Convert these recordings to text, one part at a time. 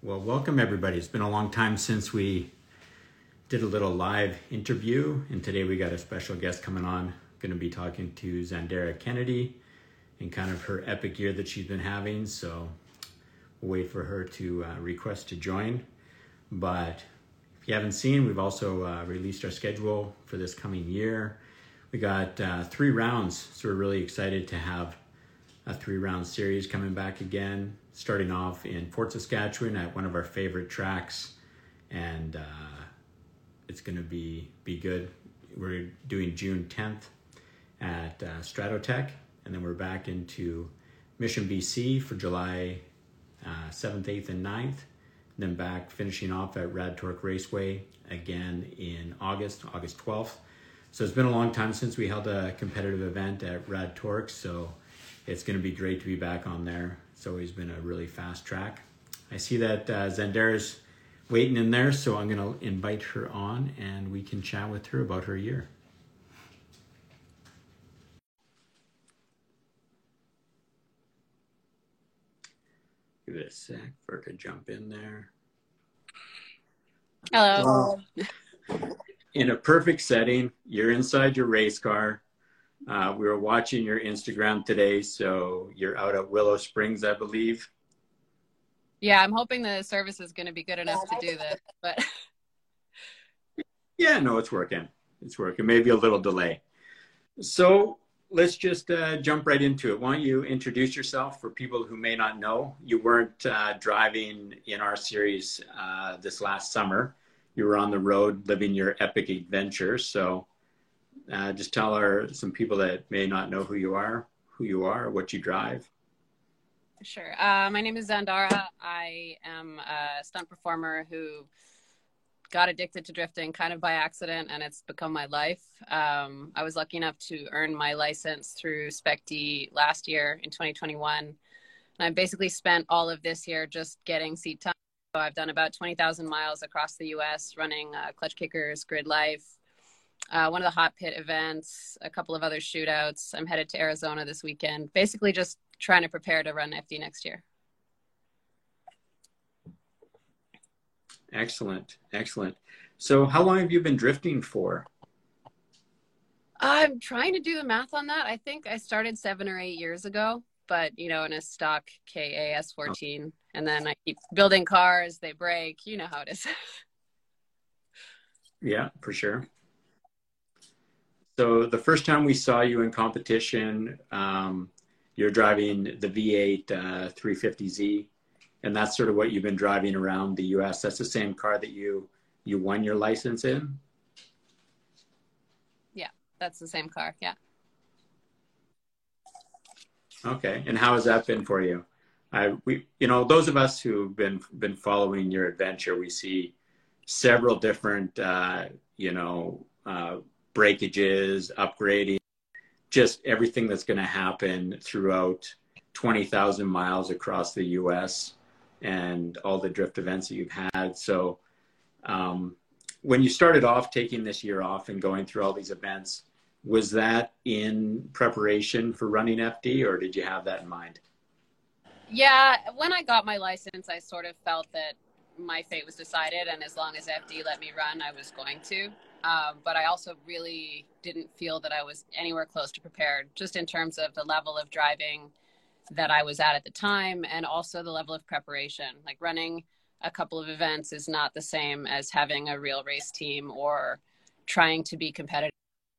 Well, welcome everybody. It's been a long time since we did a little live interview, and today we got a special guest coming on. Going to be talking to Zandara Kennedy and kind of her epic year that she's been having. So we'll wait for her to uh, request to join. But if you haven't seen, we've also uh, released our schedule for this coming year. We got uh, three rounds, so we're really excited to have a three round series coming back again, starting off in Fort Saskatchewan at one of our favorite tracks. And uh, it's going to be, be good. We're doing June 10th at uh, Stratotech, and then we're back into Mission BC for July uh, 7th, 8th, and 9th. And then back finishing off at Rad Torque Raceway again in August, August 12th. So it's been a long time since we held a competitive event at Rad Torque. So it's going to be great to be back on there. It's always been a really fast track. I see that uh, Zandara's waiting in there, so I'm going to invite her on and we can chat with her about her year. Give it a sec for her to jump in there. Hello. In a perfect setting, you're inside your race car uh, we were watching your Instagram today, so you're out at Willow Springs, I believe. Yeah, I'm hoping the service is going to be good enough to do this, but yeah, no, it's working. It's working. Maybe a little delay. So let's just uh, jump right into it. Why don't you introduce yourself for people who may not know? You weren't uh, driving in our series uh, this last summer. You were on the road living your epic adventure. So uh, just tell our some people that may not know who you are, who you are, what you drive. Sure. Uh, my name is Zandara. I am a stunt performer who got addicted to drifting kind of by accident, and it's become my life. Um, I was lucky enough to earn my license through SPECD last year in 2021. And I basically spent all of this year just getting seat time. So I've done about 20,000 miles across the US running uh, Clutch Kickers, Grid Life, uh, one of the hot pit events, a couple of other shootouts. I'm headed to Arizona this weekend. Basically, just trying to prepare to run FD next year. Excellent, excellent. So, how long have you been drifting for? I'm trying to do the math on that. I think I started seven or eight years ago, but you know, in a stock KA S14, and then I keep building cars. They break. You know how it is. yeah, for sure. So the first time we saw you in competition, um, you're driving the V8 uh, 350Z, and that's sort of what you've been driving around the U.S. That's the same car that you you won your license in. Yeah, that's the same car. Yeah. Okay, and how has that been for you? I we you know those of us who've been been following your adventure, we see several different uh, you know. Uh, breakages, upgrading, just everything that's going to happen throughout 20,000 miles across the US and all the drift events that you've had. So, um, when you started off taking this year off and going through all these events, was that in preparation for running FD or did you have that in mind? Yeah, when I got my license, I sort of felt that my fate was decided, and as long as FD let me run, I was going to. Um, but I also really didn't feel that I was anywhere close to prepared, just in terms of the level of driving that I was at at the time, and also the level of preparation. Like running a couple of events is not the same as having a real race team or trying to be competitive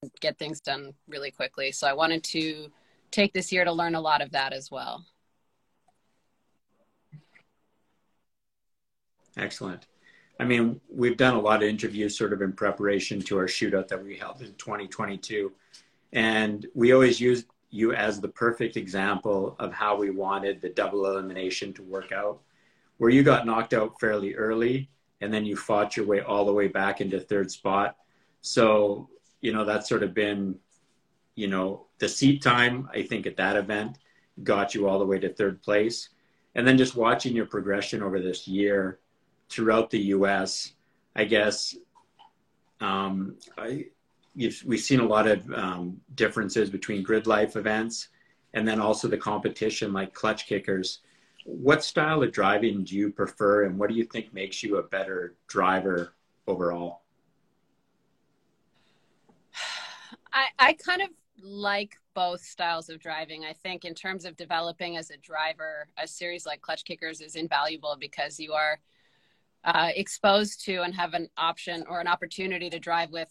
and get things done really quickly. So I wanted to take this year to learn a lot of that as well. Excellent. I mean, we've done a lot of interviews sort of in preparation to our shootout that we held in 2022. And we always used you as the perfect example of how we wanted the double elimination to work out, where you got knocked out fairly early and then you fought your way all the way back into third spot. So, you know, that's sort of been, you know, the seat time, I think, at that event got you all the way to third place. And then just watching your progression over this year throughout the U.S. I guess um, I, we've seen a lot of um, differences between grid life events and then also the competition like clutch kickers. what style of driving do you prefer and what do you think makes you a better driver overall? I, I kind of like both styles of driving. I think in terms of developing as a driver, a series like Clutch Kickers is invaluable because you are uh, exposed to and have an option or an opportunity to drive with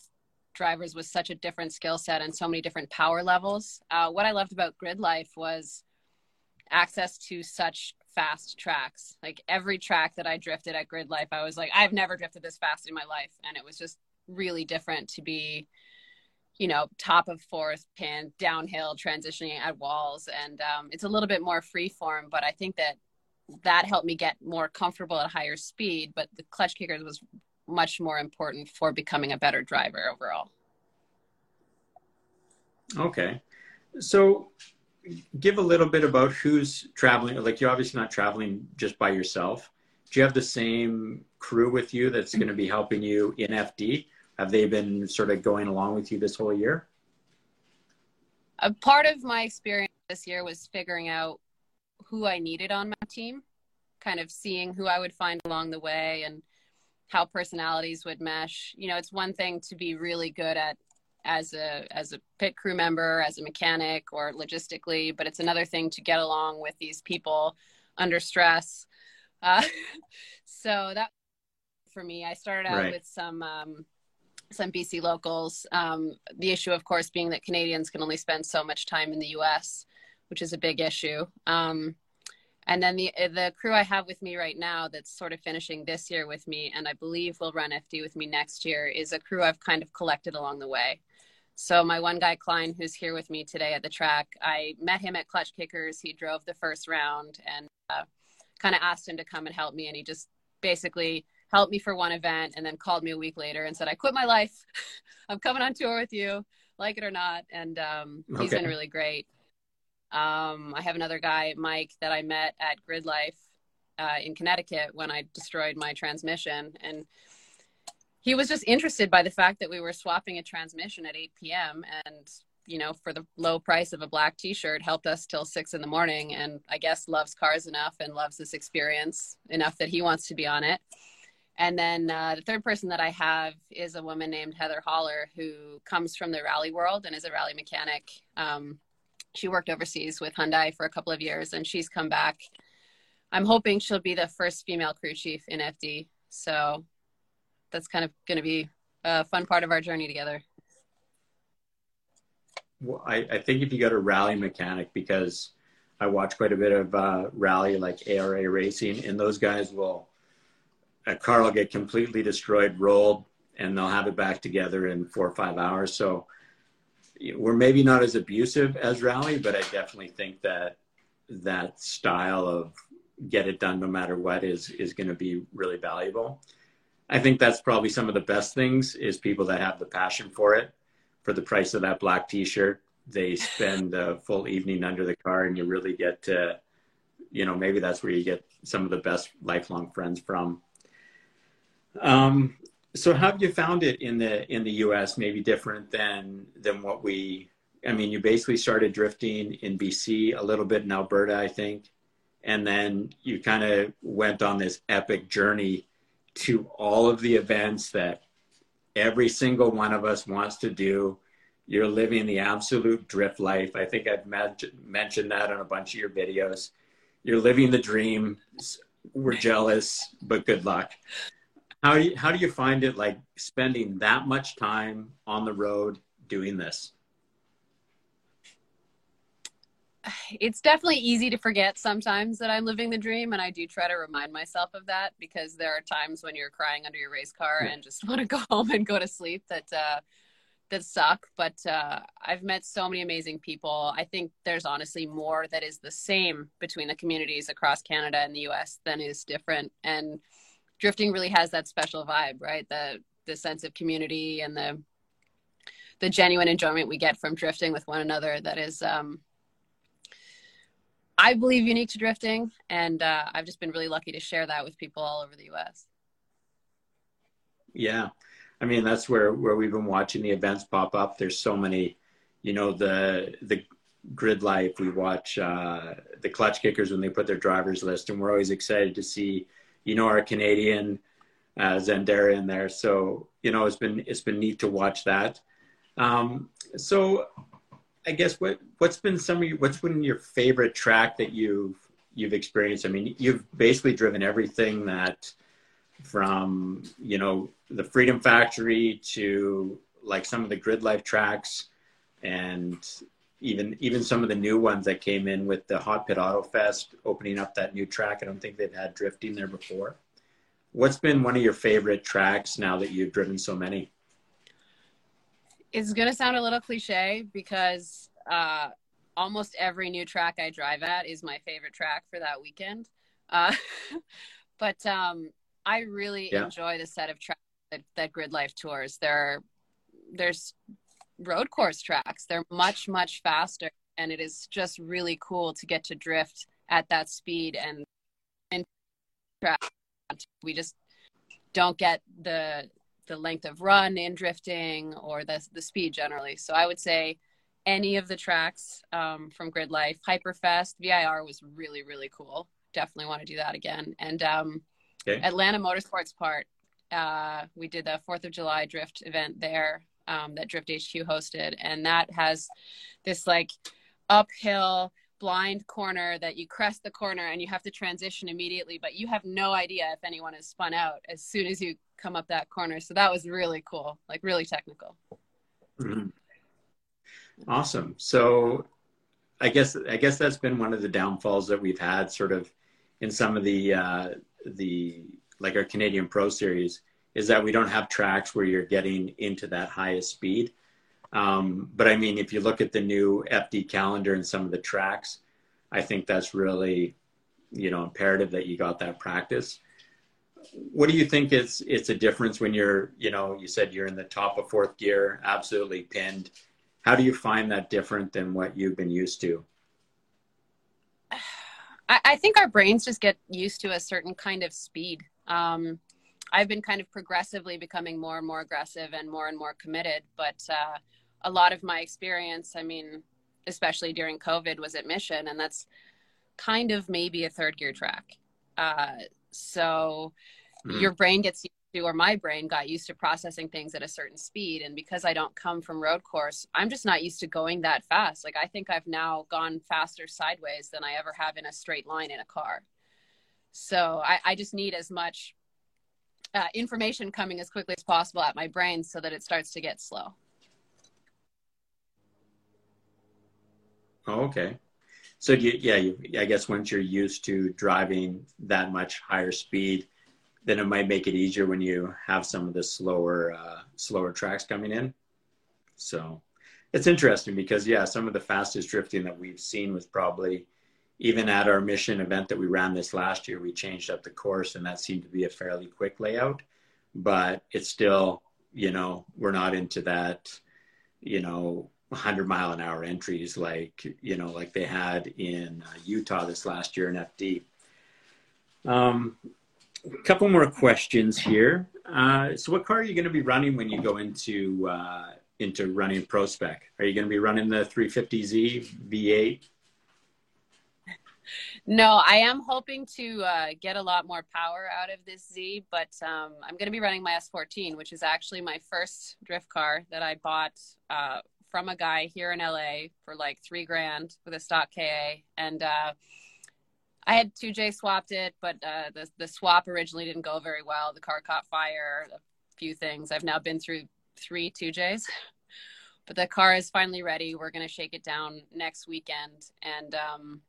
drivers with such a different skill set and so many different power levels. Uh, what I loved about Grid Life was access to such fast tracks. Like every track that I drifted at Grid Life, I was like, I've never drifted this fast in my life. And it was just really different to be you know, top of fourth pin, downhill, transitioning at walls. And um, it's a little bit more free form, but I think that that helped me get more comfortable at higher speed. But the clutch kickers was much more important for becoming a better driver overall. Okay. So give a little bit about who's traveling. Like you're obviously not traveling just by yourself. Do you have the same crew with you that's going to be helping you in FD? have they been sort of going along with you this whole year? A part of my experience this year was figuring out who I needed on my team, kind of seeing who I would find along the way and how personalities would mesh. You know, it's one thing to be really good at as a as a pit crew member, as a mechanic or logistically, but it's another thing to get along with these people under stress. Uh, so that for me, I started out right. with some um, some BC locals. Um, the issue, of course, being that Canadians can only spend so much time in the U.S., which is a big issue. Um, and then the the crew I have with me right now, that's sort of finishing this year with me, and I believe will run FD with me next year, is a crew I've kind of collected along the way. So my one guy Klein, who's here with me today at the track, I met him at Clutch Kickers. He drove the first round and uh, kind of asked him to come and help me, and he just basically helped me for one event and then called me a week later and said, I quit my life. I'm coming on tour with you, like it or not. And um, okay. he's been really great. Um, I have another guy, Mike, that I met at Grid Life uh, in Connecticut when I destroyed my transmission. And he was just interested by the fact that we were swapping a transmission at 8 p.m. and you know, for the low price of a black t-shirt helped us till six in the morning. And I guess loves cars enough and loves this experience enough that he wants to be on it. And then uh, the third person that I have is a woman named Heather Holler, who comes from the rally world and is a rally mechanic. Um, she worked overseas with Hyundai for a couple of years, and she's come back. I'm hoping she'll be the first female crew chief in FD. So that's kind of going to be a fun part of our journey together. Well, I, I think if you go to rally mechanic, because I watch quite a bit of uh, rally like ARA racing, and those guys will a car will get completely destroyed, rolled, and they'll have it back together in four or five hours. So we're maybe not as abusive as Rally, but I definitely think that that style of get it done no matter what is is going to be really valuable. I think that's probably some of the best things is people that have the passion for it. For the price of that black T-shirt, they spend a full evening under the car, and you really get to, you know, maybe that's where you get some of the best lifelong friends from. Um, so have you found it in the in the U.S. Maybe different than than what we. I mean, you basically started drifting in BC, a little bit in Alberta, I think, and then you kind of went on this epic journey to all of the events that every single one of us wants to do. You're living the absolute drift life. I think I've met, mentioned that on a bunch of your videos. You're living the dream. We're jealous, but good luck. How do you, how do you find it like spending that much time on the road doing this? It's definitely easy to forget sometimes that I'm living the dream, and I do try to remind myself of that because there are times when you're crying under your race car and just want to go home and go to sleep that uh, that suck. But uh, I've met so many amazing people. I think there's honestly more that is the same between the communities across Canada and the U.S. than is different, and drifting really has that special vibe, right? The the sense of community and the the genuine enjoyment we get from drifting with one another that is um, I believe unique to drifting and uh, I've just been really lucky to share that with people all over the US. Yeah. I mean that's where where we've been watching the events pop up. There's so many, you know, the the Grid Life. We watch uh, the Clutch Kickers when they put their drivers list, and we're always excited to see, you know, our Canadian uh, in there. So you know, it's been it's been neat to watch that. Um, so I guess what what's been some of your, what's been your favorite track that you've you've experienced? I mean, you've basically driven everything that from you know the Freedom Factory to like some of the Grid Life tracks, and even even some of the new ones that came in with the Hot Pit Auto Fest opening up that new track. I don't think they've had drifting there before. What's been one of your favorite tracks now that you've driven so many? it's gonna sound a little cliche because uh, almost every new track I drive at is my favorite track for that weekend. Uh, but um, I really yeah. enjoy the set of tracks that, that Grid Life tours. There, there's road course tracks. They're much much faster, and it is just really cool to get to drift at that speed and. We just don't get the the length of run in drifting or the, the speed generally. So I would say any of the tracks um, from Grid Life, Hyperfest, VIR was really, really cool. Definitely want to do that again. And um, okay. Atlanta Motorsports Park, uh, we did the 4th of July drift event there um, that Drift HQ hosted. And that has this like uphill blind corner that you crest the corner and you have to transition immediately, but you have no idea if anyone has spun out as soon as you come up that corner. So that was really cool, like really technical. Mm-hmm. Awesome. So I guess I guess that's been one of the downfalls that we've had, sort of, in some of the uh, the like our Canadian Pro Series, is that we don't have tracks where you're getting into that highest speed. Um, but I mean, if you look at the new FD calendar and some of the tracks, I think that's really, you know, imperative that you got that practice. What do you think is it's a difference when you're, you know, you said you're in the top of fourth gear, absolutely pinned. How do you find that different than what you've been used to? I, I think our brains just get used to a certain kind of speed. Um, I've been kind of progressively becoming more and more aggressive and more and more committed, but uh, a lot of my experience, I mean, especially during COVID, was at Mission, and that's kind of maybe a third gear track. Uh, so mm-hmm. your brain gets used to, or my brain got used to processing things at a certain speed. And because I don't come from road course, I'm just not used to going that fast. Like I think I've now gone faster sideways than I ever have in a straight line in a car. So I, I just need as much uh, information coming as quickly as possible at my brain so that it starts to get slow. Oh, okay. So you, yeah, you, I guess once you're used to driving that much higher speed, then it might make it easier when you have some of the slower uh, slower tracks coming in. So it's interesting because yeah, some of the fastest drifting that we've seen was probably even at our mission event that we ran this last year. We changed up the course, and that seemed to be a fairly quick layout. But it's still, you know, we're not into that, you know, 100 mile an hour entries like you know like they had in uh, Utah this last year in FD. Um, a couple more questions here. Uh, so, what car are you going to be running when you go into uh, into running Pro Spec? Are you going to be running the 350Z V8? No, I am hoping to uh, get a lot more power out of this Z, but um, I'm going to be running my S14, which is actually my first drift car that I bought uh, from a guy here in LA for like three grand with a stock KA. And uh, I had 2J swapped it, but uh, the, the swap originally didn't go very well. The car caught fire, a few things. I've now been through three 2Js. but the car is finally ready. We're going to shake it down next weekend. And um,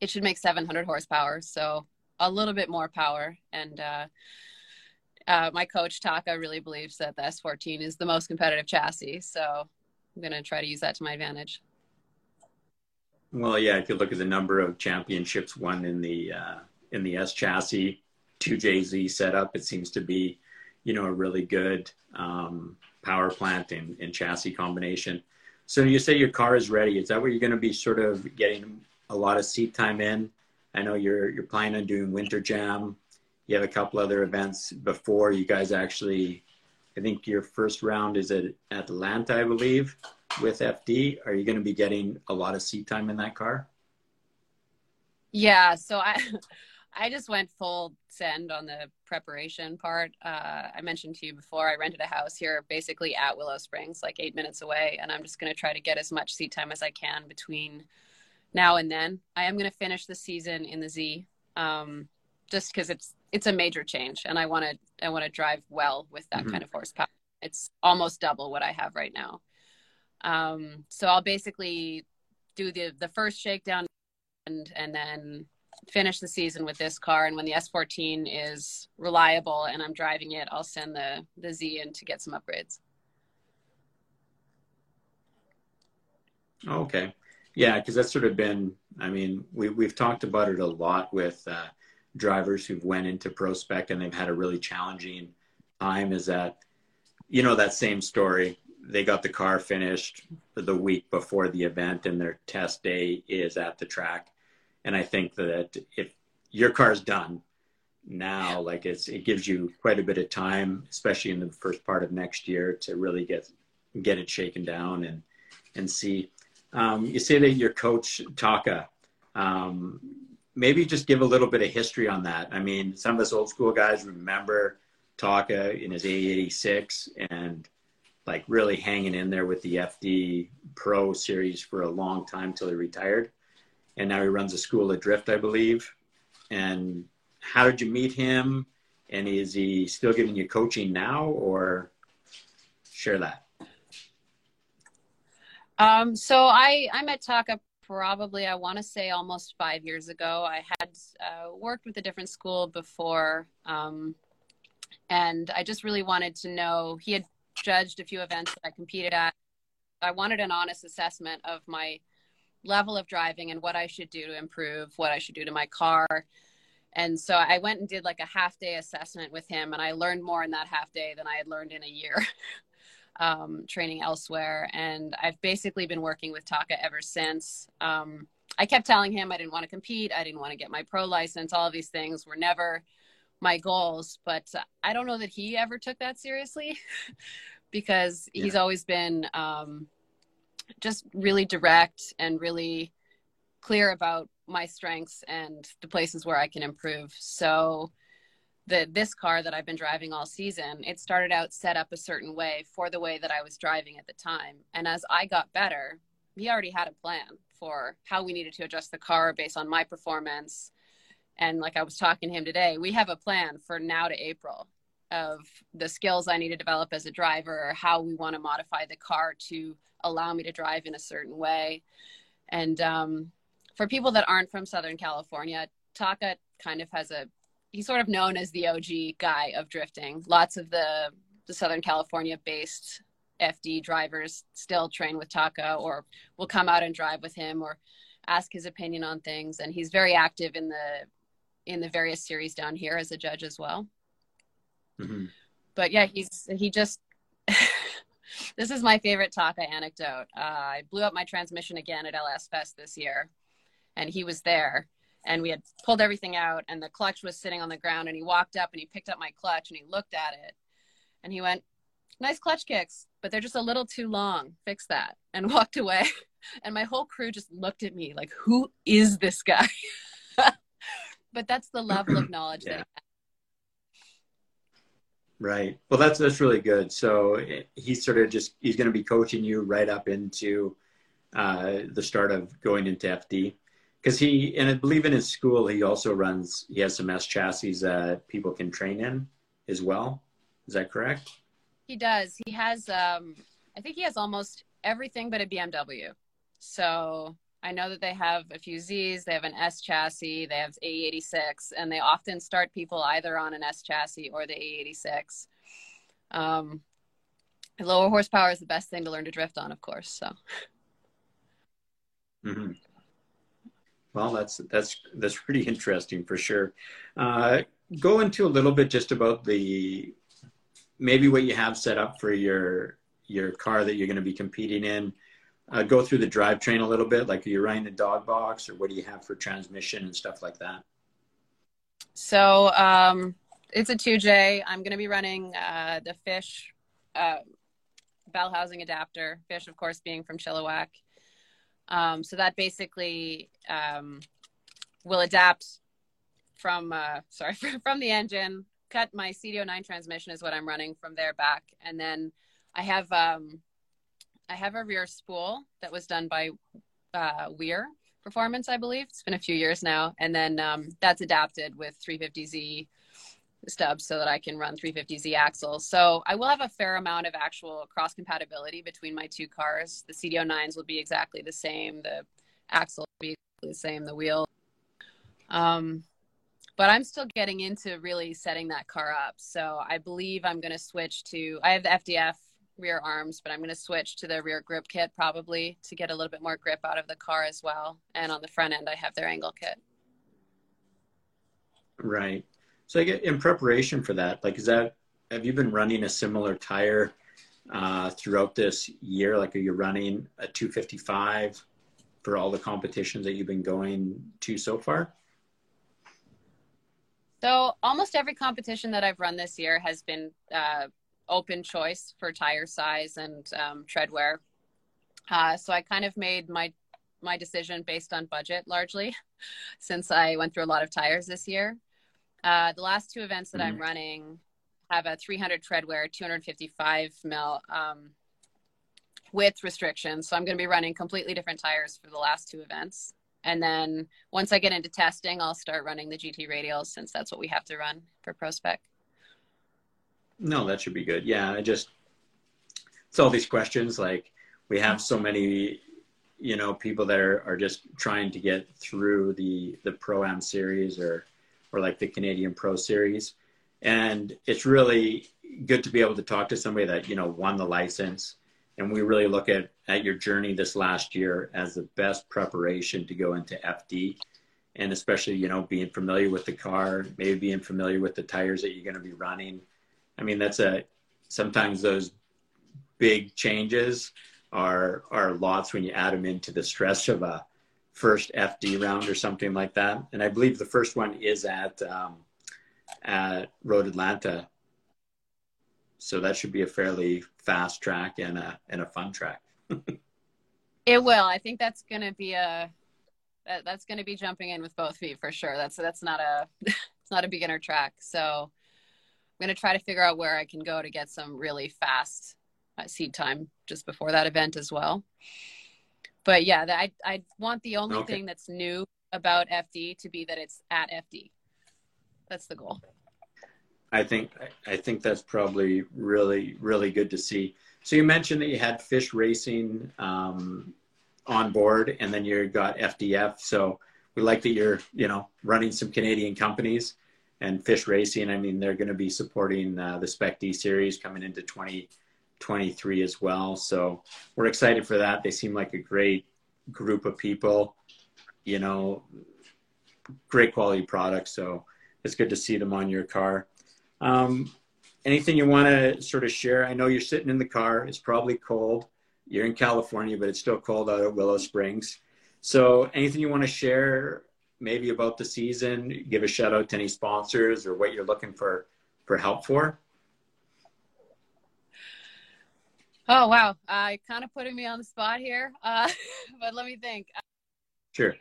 it should make 700 horsepower. So a little bit more power. And uh, uh, my coach Taka really believes that the S14 is the most competitive chassis. So I'm going to try to use that to my advantage. Well, yeah, if you look at the number of championships won in the uh, in the S chassis, two JZ setup, it seems to be, you know, a really good um, power plant and, and chassis combination. So you say your car is ready. Is that what you're going to be sort of getting a lot of seat time in? I know you're you're planning on doing Winter Jam. You have a couple other events before you guys actually I think your first round is at Atlanta, I believe. with FD. Are you going to be getting a lot of seat time in that car? Yeah, so I I just went full send on the preparation part. Uh, I mentioned to you before, I rented a house here basically at Willow Springs, like eight minutes away, and I'm just going to try to get as much seat time as I can between now and then. I am going to finish the season in the Z, um, just because it's it's a major change, and I want to I want to drive well with that mm-hmm. kind of horsepower. It's almost double what I have right now. Um, so I'll basically do the the first shakedown and and then finish the season with this car. And when the S14 is reliable and I'm driving it, I'll send the the Z in to get some upgrades. Okay, yeah, because that's sort of been. I mean, we we've talked about it a lot with uh, drivers who've went into pro spec and they've had a really challenging time. Is that you know that same story? They got the car finished the week before the event, and their test day is at the track and I think that if your car's done now, like it's it gives you quite a bit of time, especially in the first part of next year, to really get get it shaken down and and see. Um, you say that your coach Taka. Um, maybe just give a little bit of history on that. I mean, some of us old school guys remember Taka in his A86 and like really hanging in there with the FD Pro series for a long time till he retired and now he runs a school of drift, I believe. And how did you meet him? And is he still giving you coaching now, or share that? Um, so I I met Taka probably I want to say almost five years ago. I had uh, worked with a different school before, um, and I just really wanted to know. He had judged a few events that I competed at. I wanted an honest assessment of my level of driving and what I should do to improve, what I should do to my car. And so I went and did like a half day assessment with him, and I learned more in that half day than I had learned in a year um, training elsewhere. And I've basically been working with Taka ever since. Um, I kept telling him I didn't want to compete, I didn't want to get my pro license. All of these things were never my goals, but I don't know that he ever took that seriously because yeah. he's always been. Um, just really direct and really clear about my strengths and the places where I can improve. So this car that I've been driving all season, it started out set up a certain way for the way that I was driving at the time. And as I got better, he already had a plan for how we needed to adjust the car based on my performance. And like I was talking to him today, we have a plan for now to April of the skills I need to develop as a driver, how we want to modify the car to allow me to drive in a certain way. And um, for people that aren't from Southern California, Taka kind of has a, he's sort of known as the OG guy of drifting. Lots of the, the Southern California based FD drivers still train with Taka or will come out and drive with him or ask his opinion on things. And he's very active in the, in the various series down here as a judge as well. Mm-hmm. But yeah, he's, he just, this is my favorite Taka anecdote. Uh, I blew up my transmission again at LS Fest this year, and he was there. And we had pulled everything out, and the clutch was sitting on the ground. And he walked up and he picked up my clutch and he looked at it, and he went, "Nice clutch kicks, but they're just a little too long. Fix that." And walked away. And my whole crew just looked at me like, "Who is this guy?" but that's the level of knowledge yeah. that Right. Well, that's that's really good. So he's sort of just he's going to be coaching you right up into uh, the start of going into FD because he and I believe in his school he also runs he has some S chassis that people can train in as well. Is that correct? He does. He has um, I think he has almost everything but a BMW. So I know that they have a few Zs, they have an S chassis, they have A86, and they often start people either on an S chassis or the A86. Um, lower horsepower is the best thing to learn to drift on, of course. So. Mm-hmm. Well, that's that's that's pretty interesting for sure. Uh, go into a little bit just about the maybe what you have set up for your your car that you're going to be competing in uh, go through the drivetrain a little bit? Like, are you running the dog box, or what do you have for transmission and stuff like that? So um, it's a 2J. I'm going to be running uh, the fish, uh, bell housing adapter. Fish, of course, being from Chilliwack. Um, so that basically um, will adapt from uh, sorry from the engine. Cut my CD009 transmission is what I'm running from there back, and then I have um, I have a rear spool that was done by uh, Weir Performance, I believe. It's been a few years now, and then um, that's adapted with 350Z stubs so that I can run 350Z axles. So I will have a fair amount of actual cross compatibility between my two cars. The CD009s will be exactly the same. The axle will be the same. The wheel. Um, but I'm still getting into really setting that car up. So I believe I'm going to switch to, I have the FDF rear arms, but I'm going to switch to the rear grip kit probably to get a little bit more grip out of the car as well. And on the front end, I have their angle kit. Right. So I get in preparation for that, like, is that, have you been running a similar tire uh, throughout this year? Like, are you running a 255 for all the competitions that you've been going to so far? So almost every competition that I've run this year has been uh, open choice for tire size and um, tread wear. Uh, so I kind of made my my decision based on budget largely, since I went through a lot of tires this year. Uh, the last two events that mm-hmm. I'm running have a 300 treadwear, 255 mil um, width restrictions. So I'm going to be running completely different tires for the last two events. And then once I get into testing, I'll start running the GT radials since that's what we have to run for ProSpec. No, that should be good. Yeah, I just it's all these questions. Like we have so many, you know, people that are, are just trying to get through the the Pro Am series or or like the Canadian Pro Series. And it's really good to be able to talk to somebody that, you know, won the license. And we really look at, at your journey this last year as the best preparation to go into FD. And especially, you know, being familiar with the car, maybe being familiar with the tires that you're going to be running. I mean, that's a, sometimes those big changes are, are lots when you add them into the stress of a, first FD round or something like that. And I believe the first one is at um, at Road Atlanta. So that should be a fairly fast track and a and a fun track. it will. I think that's going to be a that, that's going to be jumping in with both feet for sure. That's that's not a it's not a beginner track. So I'm going to try to figure out where I can go to get some really fast uh, seed time just before that event as well but yeah, I I want the only okay. thing that's new about FD to be that it's at FD. That's the goal. I think I think that's probably really really good to see. So you mentioned that you had fish racing um, on board, and then you got FDF. So we like that you're you know running some Canadian companies and fish racing. I mean, they're going to be supporting uh, the Spec D series coming into 20- 23 as well. So we're excited for that. They seem like a great group of people, you know, great quality products. So it's good to see them on your car. Um, anything you want to sort of share? I know you're sitting in the car. It's probably cold. You're in California, but it's still cold out at Willow Springs. So anything you want to share maybe about the season? Give a shout out to any sponsors or what you're looking for for help for? Oh wow, uh, kind of putting me on the spot here, uh, but let me think. Sure.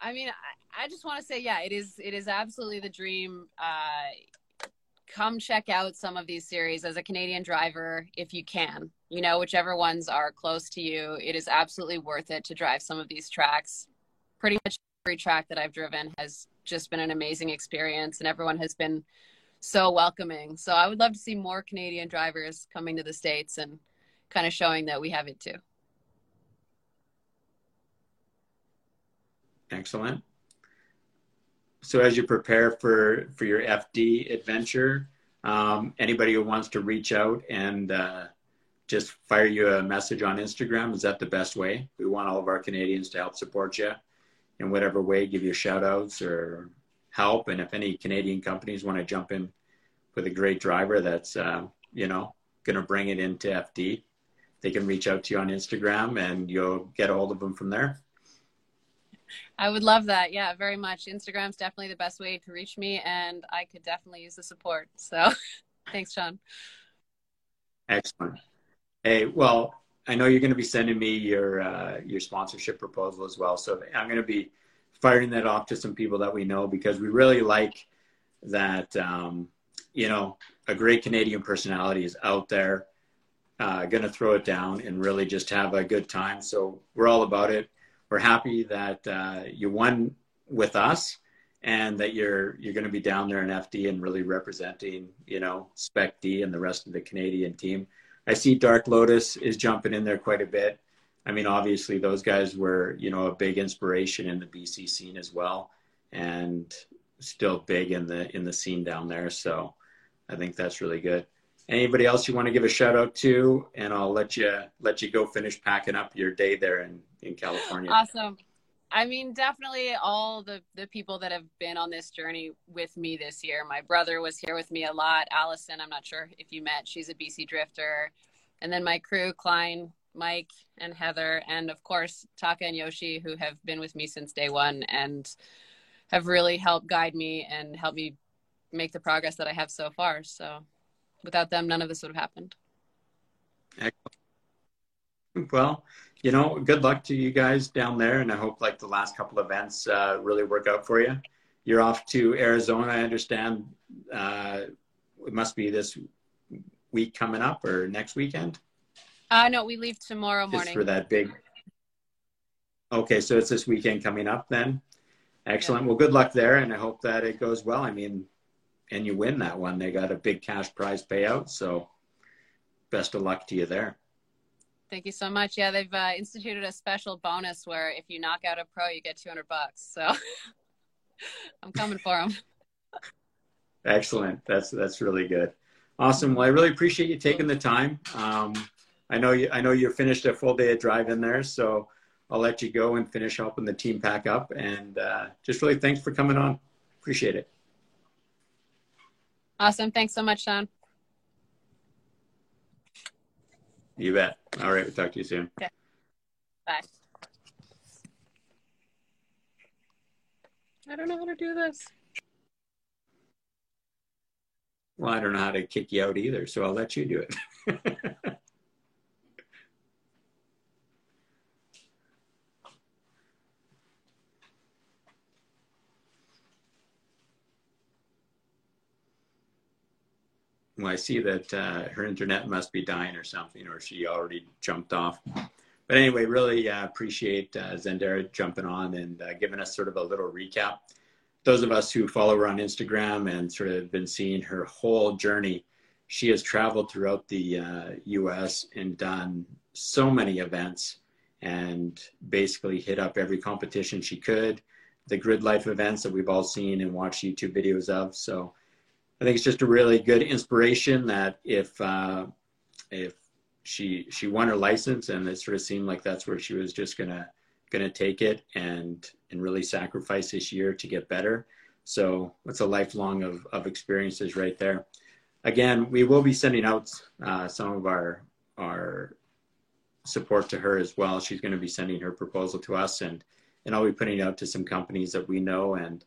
I mean, I, I just want to say, yeah, it is. It is absolutely the dream. Uh, come check out some of these series as a Canadian driver if you can. You know, whichever ones are close to you, it is absolutely worth it to drive some of these tracks. Pretty much every track that I've driven has just been an amazing experience, and everyone has been so welcoming. So I would love to see more Canadian drivers coming to the States and kind of showing that we have it too. Excellent. So as you prepare for, for your FD adventure, um, anybody who wants to reach out and uh, just fire you a message on Instagram, is that the best way? We want all of our Canadians to help support you in whatever way, give you shout outs or help. And if any Canadian companies want to jump in with a great driver that's, uh, you know, going to bring it into FD, they can reach out to you on Instagram and you'll get a hold of them from there. I would love that. Yeah, very much. Instagram's definitely the best way to reach me, and I could definitely use the support. So thanks, Sean. Excellent. Hey, well, I know you're going to be sending me your uh, your sponsorship proposal as well. So I'm going to be firing that off to some people that we know because we really like that. Um, you know, a great Canadian personality is out there, uh, going to throw it down and really just have a good time. So we're all about it. We're happy that uh, you won with us and that you're you're going to be down there in FD and really representing, you know, Spec D and the rest of the Canadian team. I see Dark Lotus is jumping in there quite a bit. I mean, obviously those guys were, you know, a big inspiration in the BC scene as well, and still big in the in the scene down there. So I think that's really good. Anybody else you want to give a shout out to, and I'll let you let you go finish packing up your day there in in California. Awesome. I mean, definitely all the the people that have been on this journey with me this year. My brother was here with me a lot. Allison, I'm not sure if you met. She's a BC drifter, and then my crew, Klein, Mike, and Heather, and of course Taka and Yoshi, who have been with me since day one and have really helped guide me and help me make the progress that I have so far. So, without them, none of this would have happened. Well, you know, good luck to you guys down there, and I hope like the last couple events uh, really work out for you. You're off to Arizona, I understand. Uh, it must be this week coming up or next weekend. Uh, no, we leave tomorrow morning. Just for that big. Okay, so it's this weekend coming up then. Excellent. Yeah. Well, good luck there, and I hope that it goes well. I mean, and you win that one. They got a big cash prize payout, so best of luck to you there. Thank you so much. Yeah, they've uh, instituted a special bonus where if you knock out a pro, you get 200 bucks. So I'm coming for them. Excellent. That's that's really good. Awesome. Well, I really appreciate you taking the time. Um, I know you. I know you finished a full day of drive in there, so I'll let you go and finish helping the team pack up. And uh, just really thanks for coming on. Appreciate it. Awesome. Thanks so much, Sean. You bet. All right. We'll talk to you soon. Okay. Bye. I don't know how to do this. Well, I don't know how to kick you out either, so I'll let you do it. well, I see that uh, her internet must be dying or something, or she already jumped off. But anyway, really uh, appreciate uh, Zandara jumping on and uh, giving us sort of a little recap. Those of us who follow her on Instagram and sort of been seeing her whole journey, she has traveled throughout the U.S. Uh, and done so many events and basically hit up every competition she could. The grid life events that we've all seen and watched YouTube videos of. So I think it's just a really good inspiration that if uh, if she she won her license and it sort of seemed like that's where she was just gonna gonna take it and and really sacrifice this year to get better. So it's a lifelong of of experiences right there. Again, we will be sending out uh, some of our our support to her as well. She's going to be sending her proposal to us and and I'll be putting it out to some companies that we know and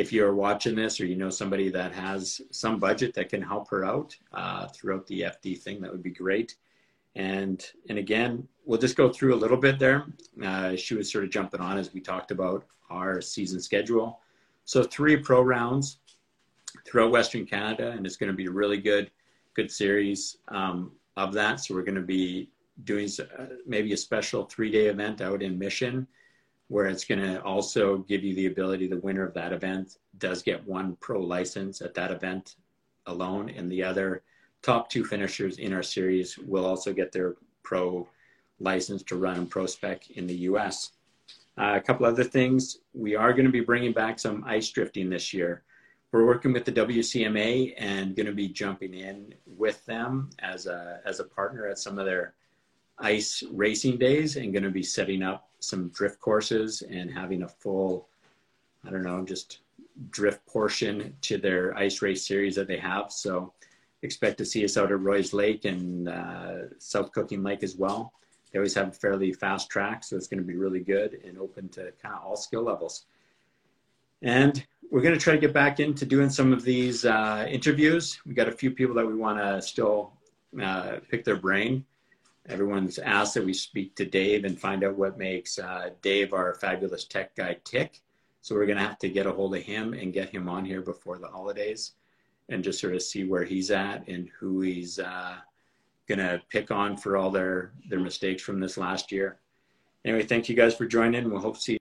if you're watching this or you know somebody that has some budget that can help her out uh, throughout the FD thing, that would be great. And and again, we'll just go through a little bit there. Uh, she was sort of jumping on as we talked about our season schedule. So three pro rounds throughout Western Canada, and it's going to be a really good good series um, of that. So we're going to be doing uh, maybe a special three day event out in Mission where it's going to also give you the ability, the winner of that event does get one pro license at that event alone, and the other top two finishers in our series will also get their pro license to run pro spec in the US. Uh, a couple other things, we are going to be bringing back some ice drifting this year. We're working with the WCMA and going to be jumping in with them as a, as a partner at some of their ice racing days and going to be setting up some drift courses and having a full, I don't know, just drift portion to their ice race series that they have. So expect to see us out at Roy's Lake and uh, South Cooking Lake as well. They always have a fairly fast track, so it's going to be really good and open to kind of all skill levels. And we're going to try to get back into doing some of these uh, interviews. We got a few people that we want to still uh, pick their brain everyone's asked that we speak to Dave and find out what makes uh, Dave, our fabulous tech guy, tick. So we're going to have to get a hold of him and get him on here before the holidays and just sort of see where he's at and who he's uh, going to pick on for all their, their mistakes from this last year. Anyway, thank you guys for joining. We'll hope to see